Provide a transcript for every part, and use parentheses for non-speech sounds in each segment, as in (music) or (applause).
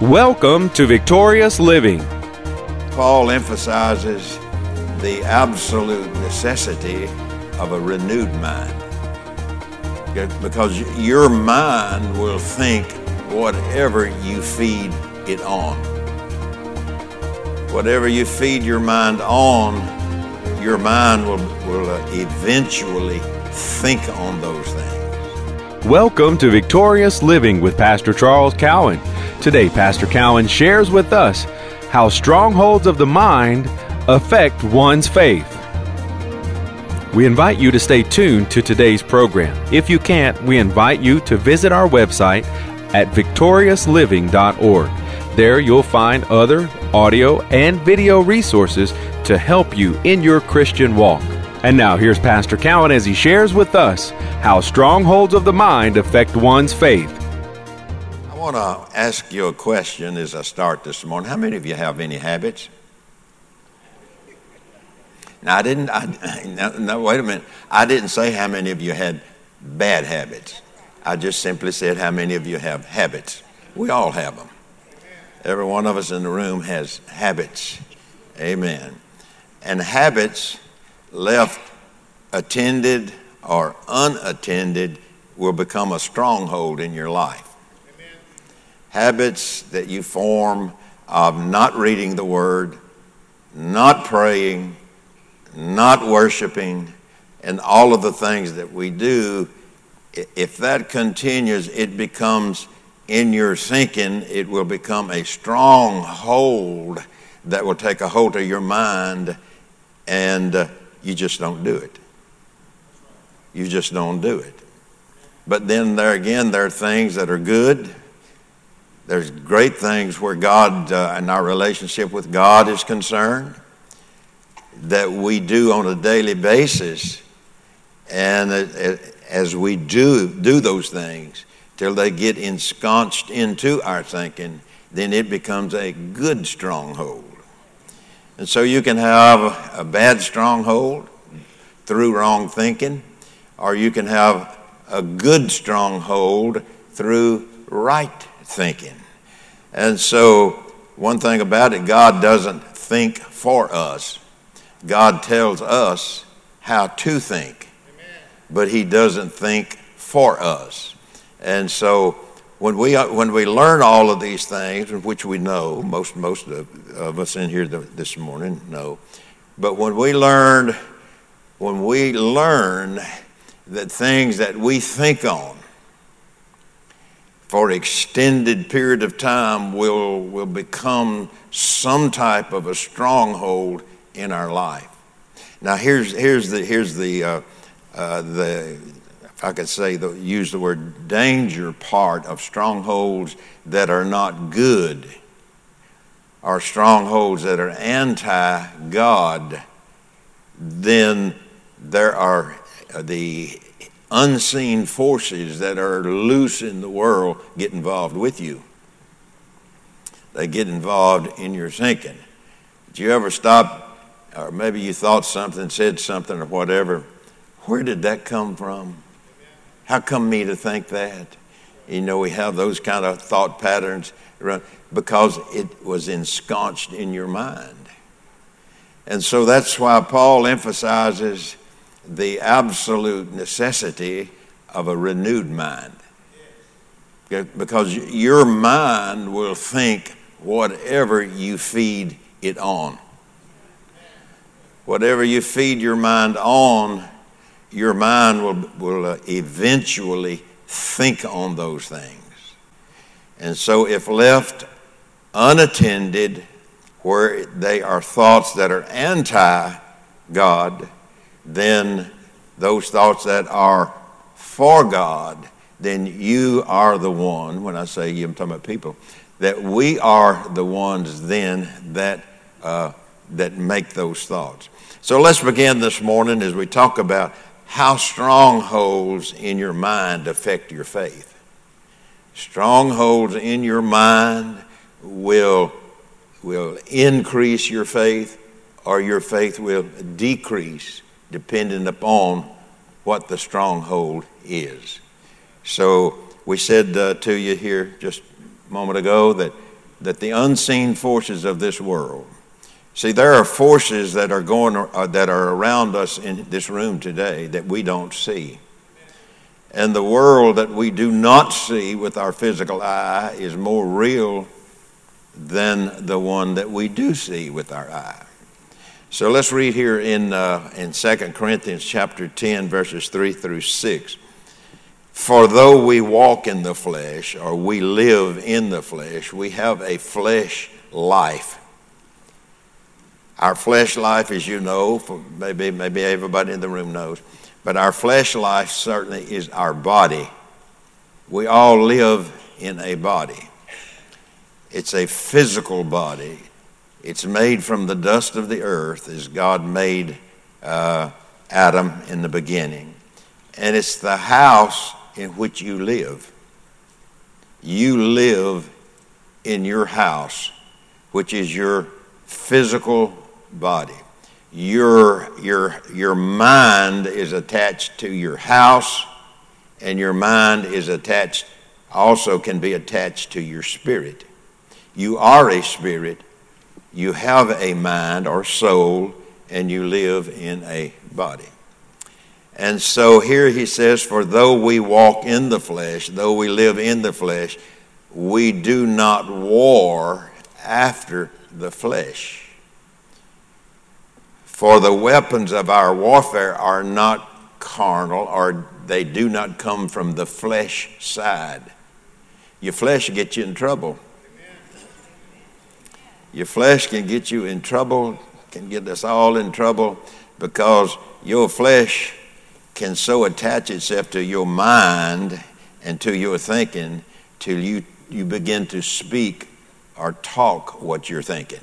Welcome to Victorious Living. Paul emphasizes the absolute necessity of a renewed mind. Because your mind will think whatever you feed it on. Whatever you feed your mind on, your mind will, will uh, eventually think on those things. Welcome to Victorious Living with Pastor Charles Cowan. Today, Pastor Cowan shares with us how strongholds of the mind affect one's faith. We invite you to stay tuned to today's program. If you can't, we invite you to visit our website at victoriousliving.org. There you'll find other audio and video resources to help you in your Christian walk. And now here's Pastor Cowan as he shares with us how strongholds of the mind affect one's faith. I want to ask you a question as I start this morning. How many of you have any habits? Now, I didn't, I, (laughs) no, wait a minute. I didn't say how many of you had bad habits. I just simply said how many of you have habits. We all have them. Every one of us in the room has habits. Amen. And habits left attended or unattended will become a stronghold in your life. Habits that you form of not reading the Word, not praying, not worshiping, and all of the things that we do, if that continues, it becomes in your thinking, it will become a stronghold that will take a hold of your mind, and uh, you just don't do it. You just don't do it. But then, there again, there are things that are good. There's great things where God uh, and our relationship with God is concerned that we do on a daily basis. And as we do, do those things, till they get ensconced into our thinking, then it becomes a good stronghold. And so you can have a bad stronghold through wrong thinking, or you can have a good stronghold through right thinking. And so, one thing about it, God doesn't think for us, God tells us how to think, but He doesn't think for us. And so when we, when we learn all of these things, which we know, most, most of, of us in here this morning know, but when we learn, when we learn that things that we think on for extended period of time will, will become some type of a stronghold in our life. Now here's, here's the, here's the, uh, uh, the if I could say, the, use the word danger part of strongholds that are not good, are strongholds that are anti God, then there are the unseen forces that are loose in the world get involved with you. They get involved in your thinking. Did you ever stop, or maybe you thought something, said something, or whatever? Where did that come from? How come me to think that? You know, we have those kind of thought patterns because it was ensconced in your mind. And so that's why Paul emphasizes the absolute necessity of a renewed mind. Because your mind will think whatever you feed it on. Whatever you feed your mind on, your mind will, will uh, eventually think on those things. And so, if left unattended, where they are thoughts that are anti God, then those thoughts that are for God, then you are the one, when I say you, I'm talking about people, that we are the ones then that, uh, that make those thoughts. So let's begin this morning as we talk about how strongholds in your mind affect your faith. Strongholds in your mind will, will increase your faith or your faith will decrease depending upon what the stronghold is. So we said uh, to you here just a moment ago that that the unseen forces of this world, see, there are forces that are going uh, that are around us in this room today that we don't see. And the world that we do not see with our physical eye is more real than the one that we do see with our eye. So let's read here in, uh, in 2 Corinthians chapter 10, verses 3 through 6. For though we walk in the flesh, or we live in the flesh, we have a flesh life. Our flesh life, as you know, maybe, maybe everybody in the room knows, but our flesh life certainly is our body. We all live in a body. It's a physical body. It's made from the dust of the earth as God made uh, Adam in the beginning. And it's the house in which you live. You live in your house, which is your physical body. Your, your, your mind is attached to your house, and your mind is attached, also can be attached to your spirit. You are a spirit, you have a mind or soul, and you live in a body. And so here he says, For though we walk in the flesh, though we live in the flesh, we do not war after the flesh. For the weapons of our warfare are not carnal, or they do not come from the flesh side. Your flesh gets you in trouble. Your flesh can get you in trouble, can get us all in trouble because your flesh can so attach itself to your mind and to your thinking till you, you begin to speak or talk what you're thinking.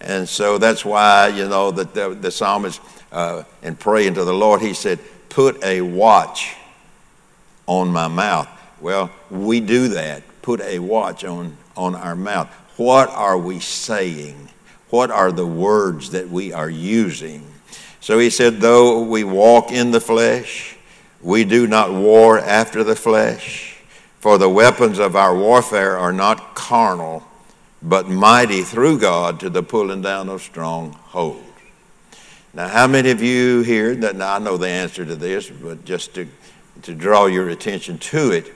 And so that's why, you know, that the, the psalmist, uh, in praying to the Lord, he said, Put a watch on my mouth. Well, we do that. Put a watch on, on our mouth. What are we saying? What are the words that we are using? So he said, Though we walk in the flesh, we do not war after the flesh, for the weapons of our warfare are not carnal but mighty through God to the pulling down of strongholds. Now, how many of you here, that I know the answer to this, but just to, to draw your attention to it,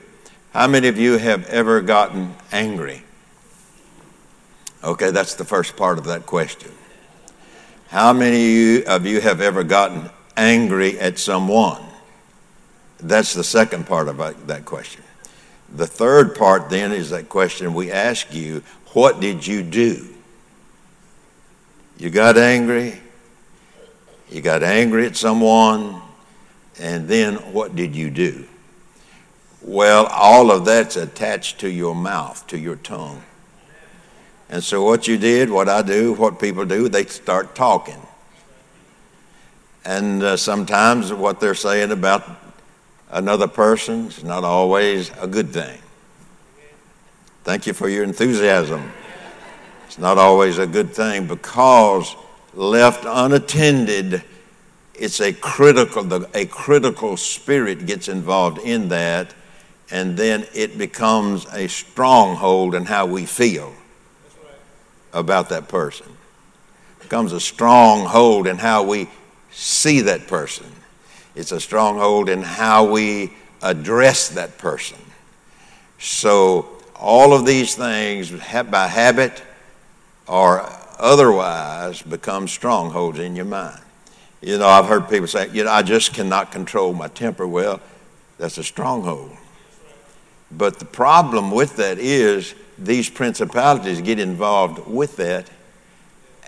how many of you have ever gotten angry? Okay, that's the first part of that question. How many of you have ever gotten angry at someone? That's the second part of that question. The third part then is that question we ask you what did you do? You got angry. You got angry at someone. And then what did you do? Well, all of that's attached to your mouth, to your tongue. And so, what you did, what I do, what people do, they start talking. And uh, sometimes what they're saying about another person is not always a good thing. Thank you for your enthusiasm. It's not always a good thing because left unattended, it's a critical, a critical spirit gets involved in that, and then it becomes a stronghold in how we feel about that person. It becomes a stronghold in how we see that person. It's a stronghold in how we address that person. So all of these things, by habit or otherwise, become strongholds in your mind. You know, I've heard people say, you know, I just cannot control my temper. Well, that's a stronghold. But the problem with that is these principalities get involved with that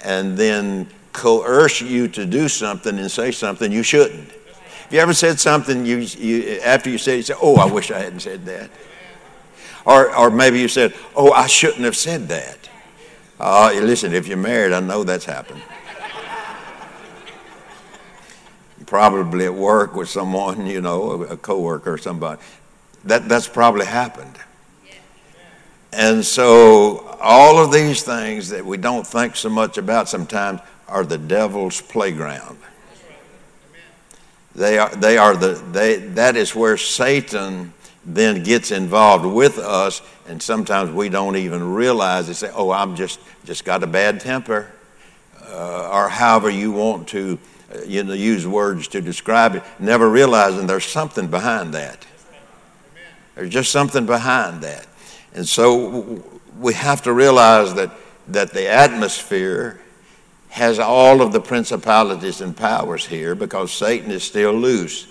and then coerce you to do something and say something you shouldn't. Have you ever said something you, you after you said it, you say, "Oh, I wish I hadn't said that." Or, or maybe you said, Oh, I shouldn't have said that. Uh, listen, if you're married, I know that's happened. (laughs) probably at work with someone, you know, a coworker or somebody. That, that's probably happened. And so, all of these things that we don't think so much about sometimes are the devil's playground. They are, they are the, they, that is where Satan then gets involved with us, and sometimes we don't even realize it. Say, "Oh, I'm just just got a bad temper," uh, or however you want to, uh, you know, use words to describe it. Never realizing there's something behind that. There's just something behind that, and so we have to realize that that the atmosphere has all of the principalities and powers here because Satan is still loose.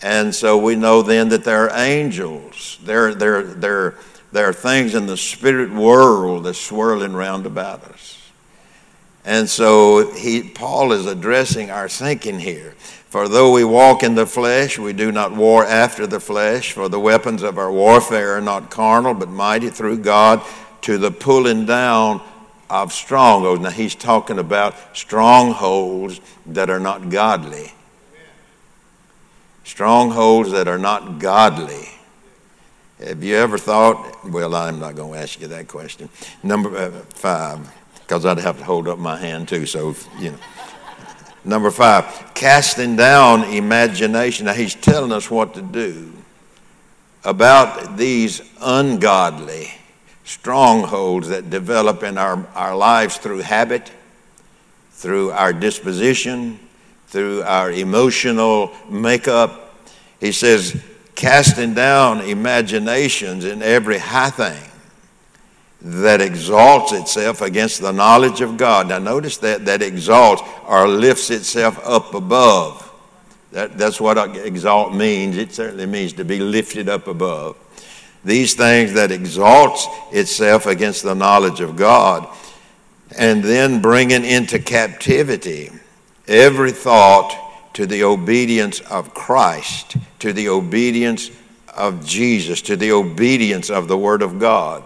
And so we know then that there are angels. There, there, there, there are things in the spirit world that's swirling round about us. And so he, Paul is addressing our thinking here. For though we walk in the flesh, we do not war after the flesh, for the weapons of our warfare are not carnal, but mighty through God to the pulling down of strongholds. Now, he's talking about strongholds that are not godly. Strongholds that are not godly. Have you ever thought? Well, I'm not going to ask you that question. Number uh, five, because I'd have to hold up my hand too. So, you know. Number five, casting down imagination. Now, he's telling us what to do about these ungodly strongholds that develop in our, our lives through habit, through our disposition, through our emotional makeup. He says, casting down imaginations in every high thing that exalts itself against the knowledge of God. Now, notice that, that exalts or lifts itself up above. That, that's what exalt means. It certainly means to be lifted up above these things that exalts itself against the knowledge of God, and then bringing into captivity every thought to the obedience of Christ, to the obedience of Jesus, to the obedience of the Word of God.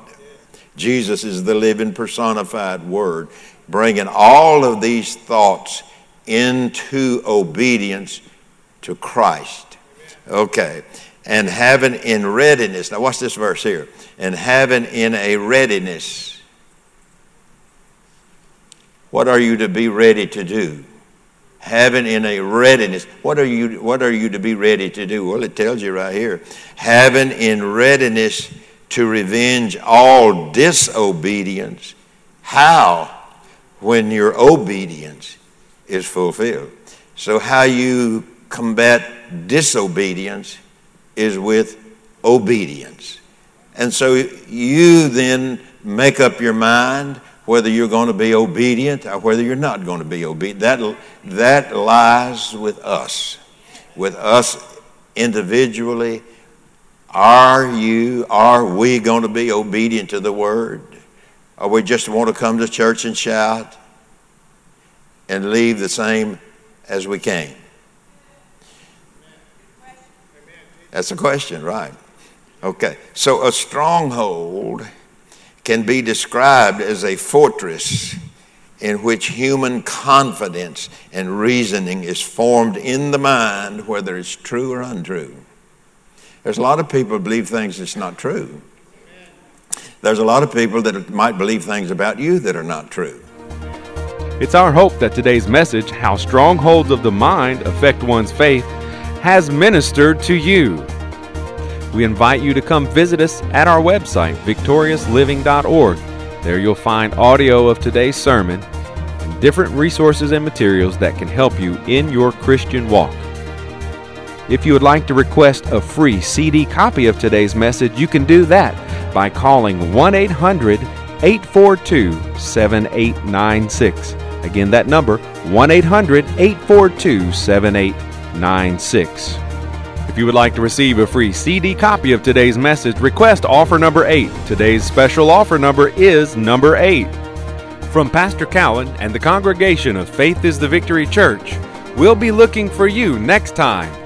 Jesus is the living personified Word, bringing all of these thoughts into obedience to Christ. Okay and having in readiness. Now, watch this verse here. And having in a readiness. What are you to be ready to do? Having in a readiness. What are you, what are you to be ready to do? Well, it tells you right here. Having in readiness to revenge all disobedience. How? When your obedience is fulfilled. So, how you combat disobedience is with obedience. And so you then make up your mind whether you're going to be obedient or whether you're not going to be obedient. That, that lies with us, with us individually. Are you, are we going to be obedient to the word? Or we just want to come to church and shout and leave the same as we came? That's a question, right? Okay. So a stronghold can be described as a fortress in which human confidence and reasoning is formed in the mind, whether it's true or untrue. There's a lot of people believe things that's not true. There's a lot of people that might believe things about you that are not true. It's our hope that today's message, How Strongholds of the Mind Affect One's Faith, has ministered to you. We invite you to come visit us at our website, victoriousliving.org. There you'll find audio of today's sermon and different resources and materials that can help you in your Christian walk. If you would like to request a free CD copy of today's message, you can do that by calling 1 800 842 7896. Again, that number 1 800 842 7896. If you would like to receive a free CD copy of today's message, request offer number 8. Today's special offer number is number 8. From Pastor Cowan and the congregation of Faith is the Victory Church, we'll be looking for you next time